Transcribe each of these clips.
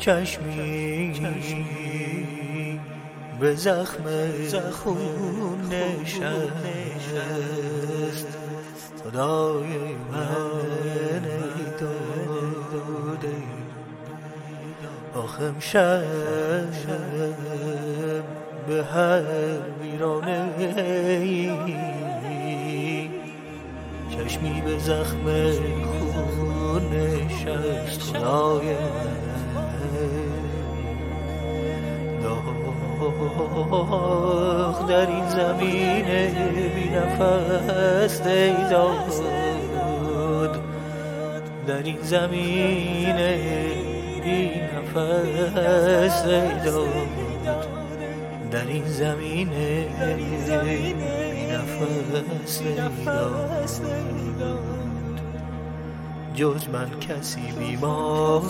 چشمی به زخم خون نشست. خدای من داده آخم شب به هر ویرانه چشمی به زخم خون نشست. خدای داغ در این زمین بی نفس دیداد در این زمین بی نفس دیداد در این زمین بی نفس دیداد جز من کسی بیمار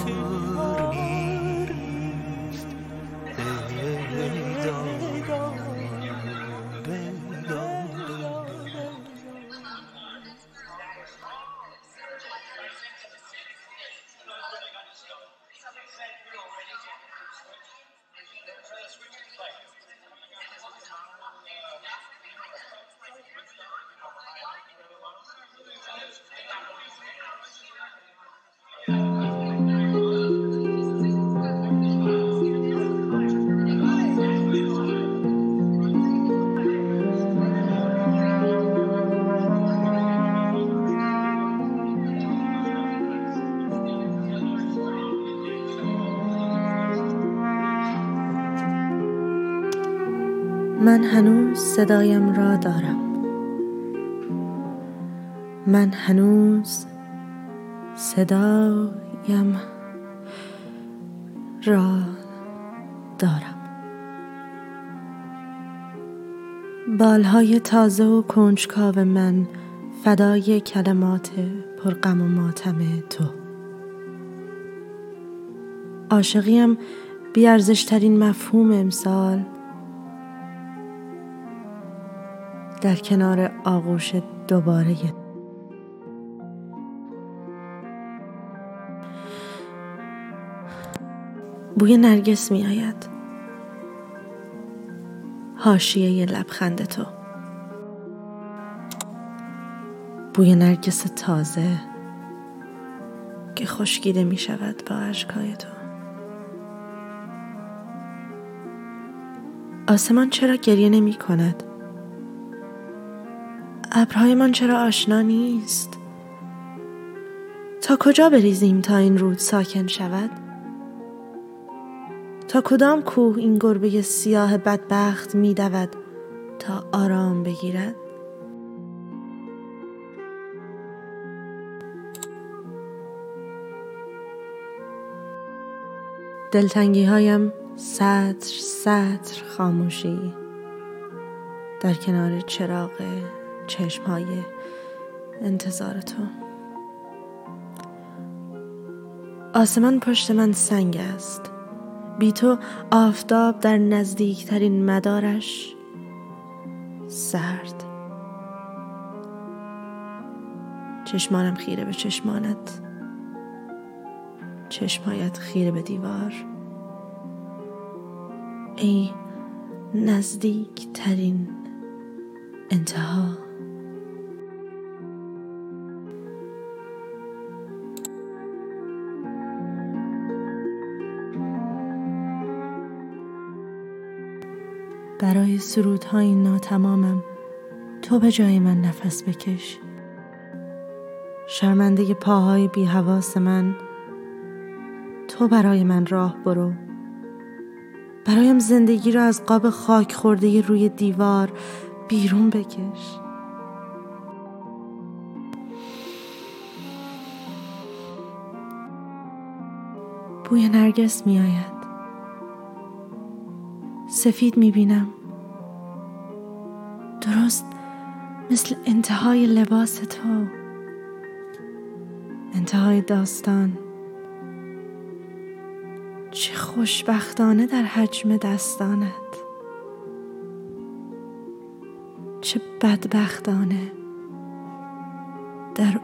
من هنوز صدایم را دارم. من هنوز صدایم را دارم. بالهای تازه و کنجکاو من فدای کلمات پرغم و ماتم تو. عاشقیم بیارزشترین مفهوم امسال در کنار آغوش دوباره. بوی نرگس می آید. حاشیه لبخند تو. بوی نرگس تازه که خشکیده می شود با اشکای تو. آسمان چرا گریه نمی کند؟ ابرهایمان چرا آشنا نیست؟ تا کجا بریزیم تا این رود ساکن شود؟ تا کدام کوه این گربه سیاه بدبخت می دود تا آرام بگیرد؟ دلتنگی هایم سطر سطر خاموشی در کنار چراغ چشم های انتظار تو. آسمان پشت من سنگ است. بی تو آفتاب در نزدیکترین مدارش سرد. چشمانم خیره به چشمانت. چشمهایت خیره به دیوار. ای نزدیک ترین انتها. برای سرودهای ناتمامم. تو به جای من نفس بکش. شرمنده پاهای بی حواس من تو برای من راه برو. برایم زندگی را از قاب خاک خورده روی دیوار بیرون بکش. بوی نرگس می آید سفید می بینم درست مثل انتهای لباس تو. انتهای داستان. چه خوشبختانه در حجم دستانت. چه بدبختانه در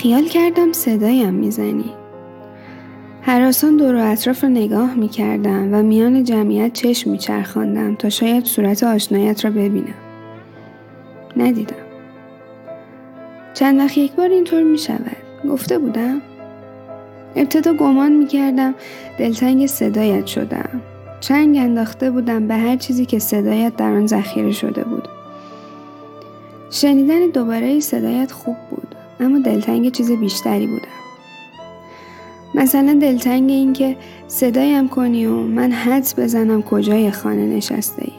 خیال کردم صدایم می‌زنی حراسان دور و اطراف رو نگاه می کردم و میان جمعیت چشم می چرخاندم تا شاید صورت آشنایت را ببینم. ندیدم. چند وقت یک بار اینطور می شود. گفته بودم. ابتدا گمان می کردم دلتنگ صدایت شدم. چنگ انداخته بودم به هر چیزی که صدایت در آن ذخیره شده بود. شنیدن دوباره صدایت خوب بود. اما دلتنگ چیز بیشتری بودم مثلا دلتنگ این که صدایم کنی و من حدس بزنم کجای خانه نشسته ای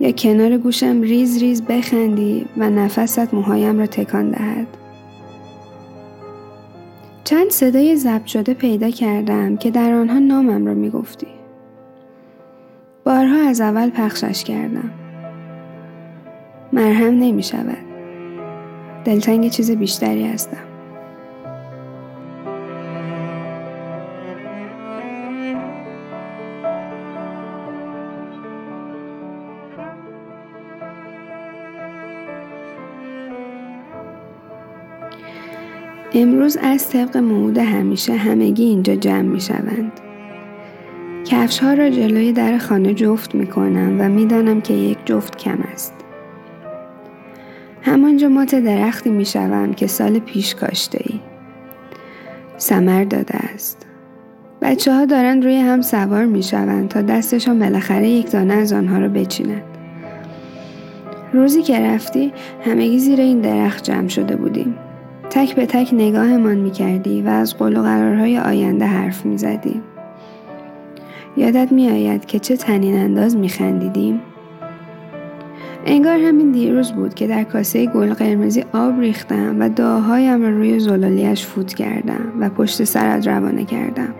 یا کنار گوشم ریز ریز بخندی و نفست موهایم را تکان دهد چند صدای ضبط شده پیدا کردم که در آنها نامم را می گفتی. بارها از اول پخشش کردم. مرهم نمی شود. دلتنگ چیز بیشتری هستم امروز از طبق موعود همیشه همگی اینجا جمع می شوند. کفش ها را جلوی در خانه جفت می کنم و می دانم که یک جفت کم است. همانجا مات درختی می شوم که سال پیش کاشته ای. سمر داده است. بچه ها دارند روی هم سوار می شوند تا دستشان بالاخره یک دانه از آنها را بچیند. روزی که رفتی همگی زیر این درخت جمع شده بودیم. تک به تک نگاهمان می کردی و از قول و قرارهای آینده حرف می زدیم. یادت می آید که چه تنین انداز می خندیدیم؟ انگار همین دیروز بود که در کاسه گل قرمزی آب ریختم و دعاهایم را روی زلالیش فوت کردم و پشت سرت روانه کردم.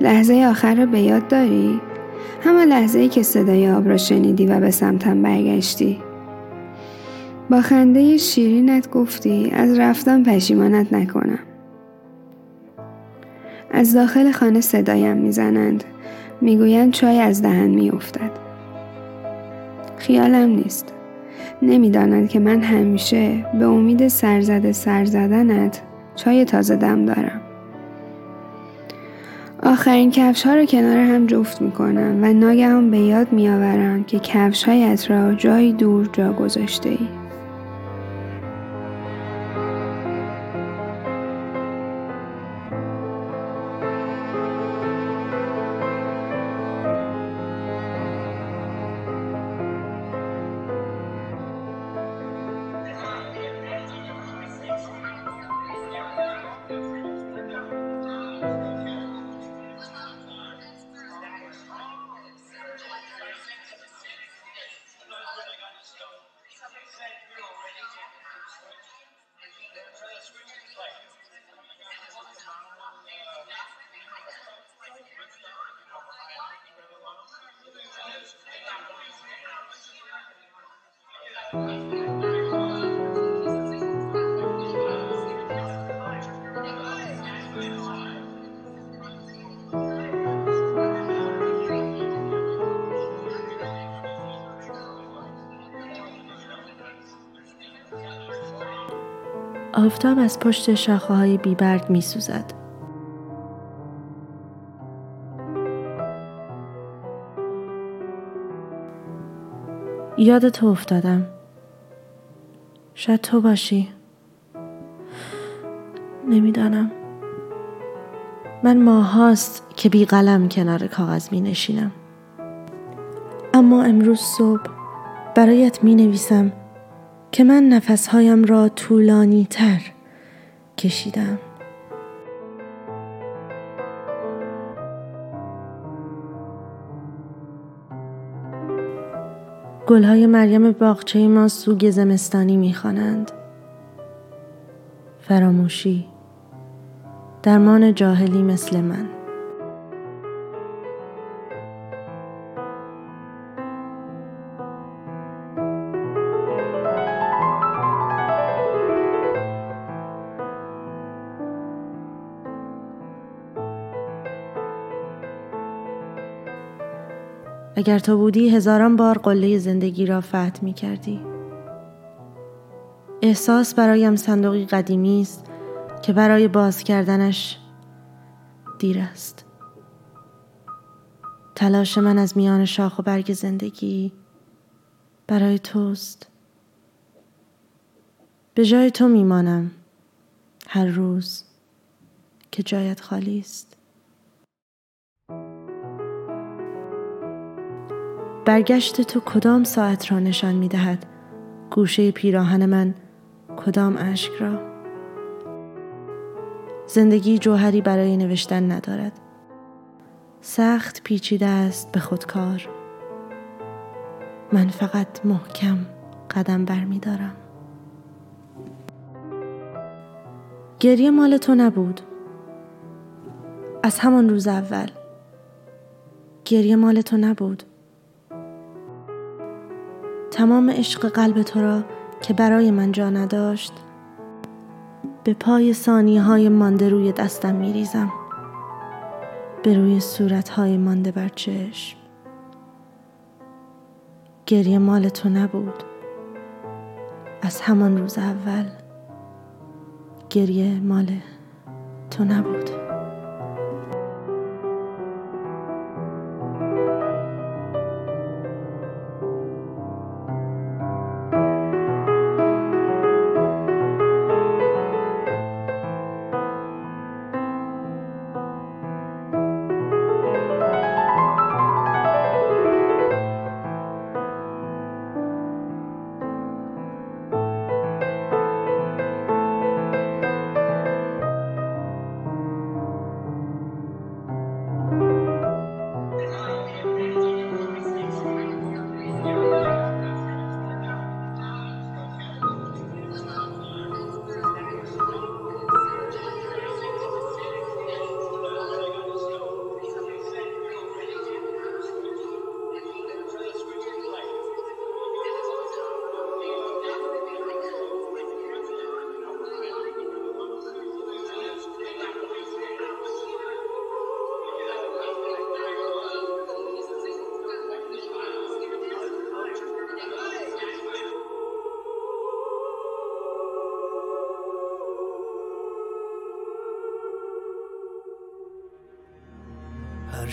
لحظه آخر را به یاد داری؟ همه لحظه ای که صدای آب را شنیدی و به سمتم برگشتی. با خنده شیرینت گفتی از رفتن پشیمانت نکنم. از داخل خانه صدایم می‌زنند. می‌گویند چای از دهن میافتد. خیالم نیست نمی‌دانند که من همیشه به امید سرزده سرزدنت چای تازه دم دارم آخرین کفش ها رو کنار هم جفت می کنم و ناگهان به یاد می آورم که کفش هایت را جایی دور جا گذاشته ای. آفتاب از پشت شاخه های بیبرگ می سوزد. یاد تو افتادم شاید تو باشی. نمی‌دانم. من ماهاست که بی قلم کنار کاغذ می نشینم اما امروز صبح برایت می نویسم که من نفسهایم را طولانی تر کشیدم. گلهای مریم باغچه ما سوگ زمستانی می‌خوانند. فراموشی درمان جاهلی مثل من. اگر تو بودی هزاران بار قله زندگی را فتح می کردی. احساس برایم صندوقی قدیمی است که برای باز کردنش دیر است. تلاش من از میان شاخ و برگ زندگی برای توست. به جای تو میمانم هر روز که جایت خالی است. برگشت تو کدام ساعت را نشان می دهد؟ گوشه پیراهن من کدام اشک را؟ زندگی جوهری برای نوشتن ندارد. سخت پیچیده است به خودکار. من فقط محکم قدم بر می دارم. گریه مال تو نبود. از همان روز اول. گریه مال تو نبود. تمام عشق قلب تو را که برای من جا نداشت به پای ثانیه های مانده روی دستم می ریزم به روی صورت های مانده بر چشم. گریه مال تو نبود. از همان روز اول گریه مال تو نبود.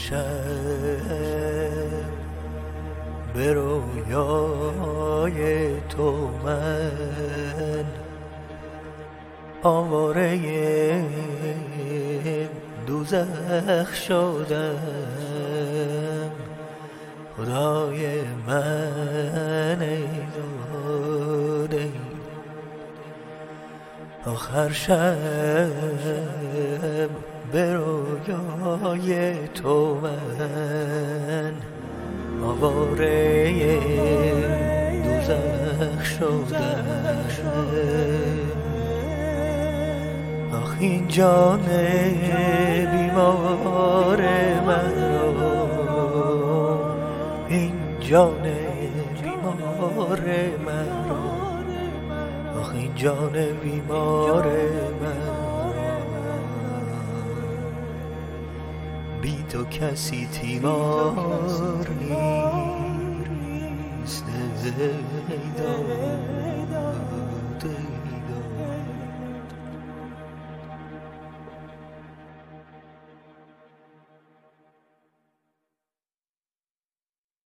شب به رویای تو من آواره دوزخ شدم. خدای من ای آخر شب به رویای تو من. آواره دوزخ شدم آخ این جان بیمار من رو این جان بیمار من آخ این جان بیمار من تو کسی تیمار نیست.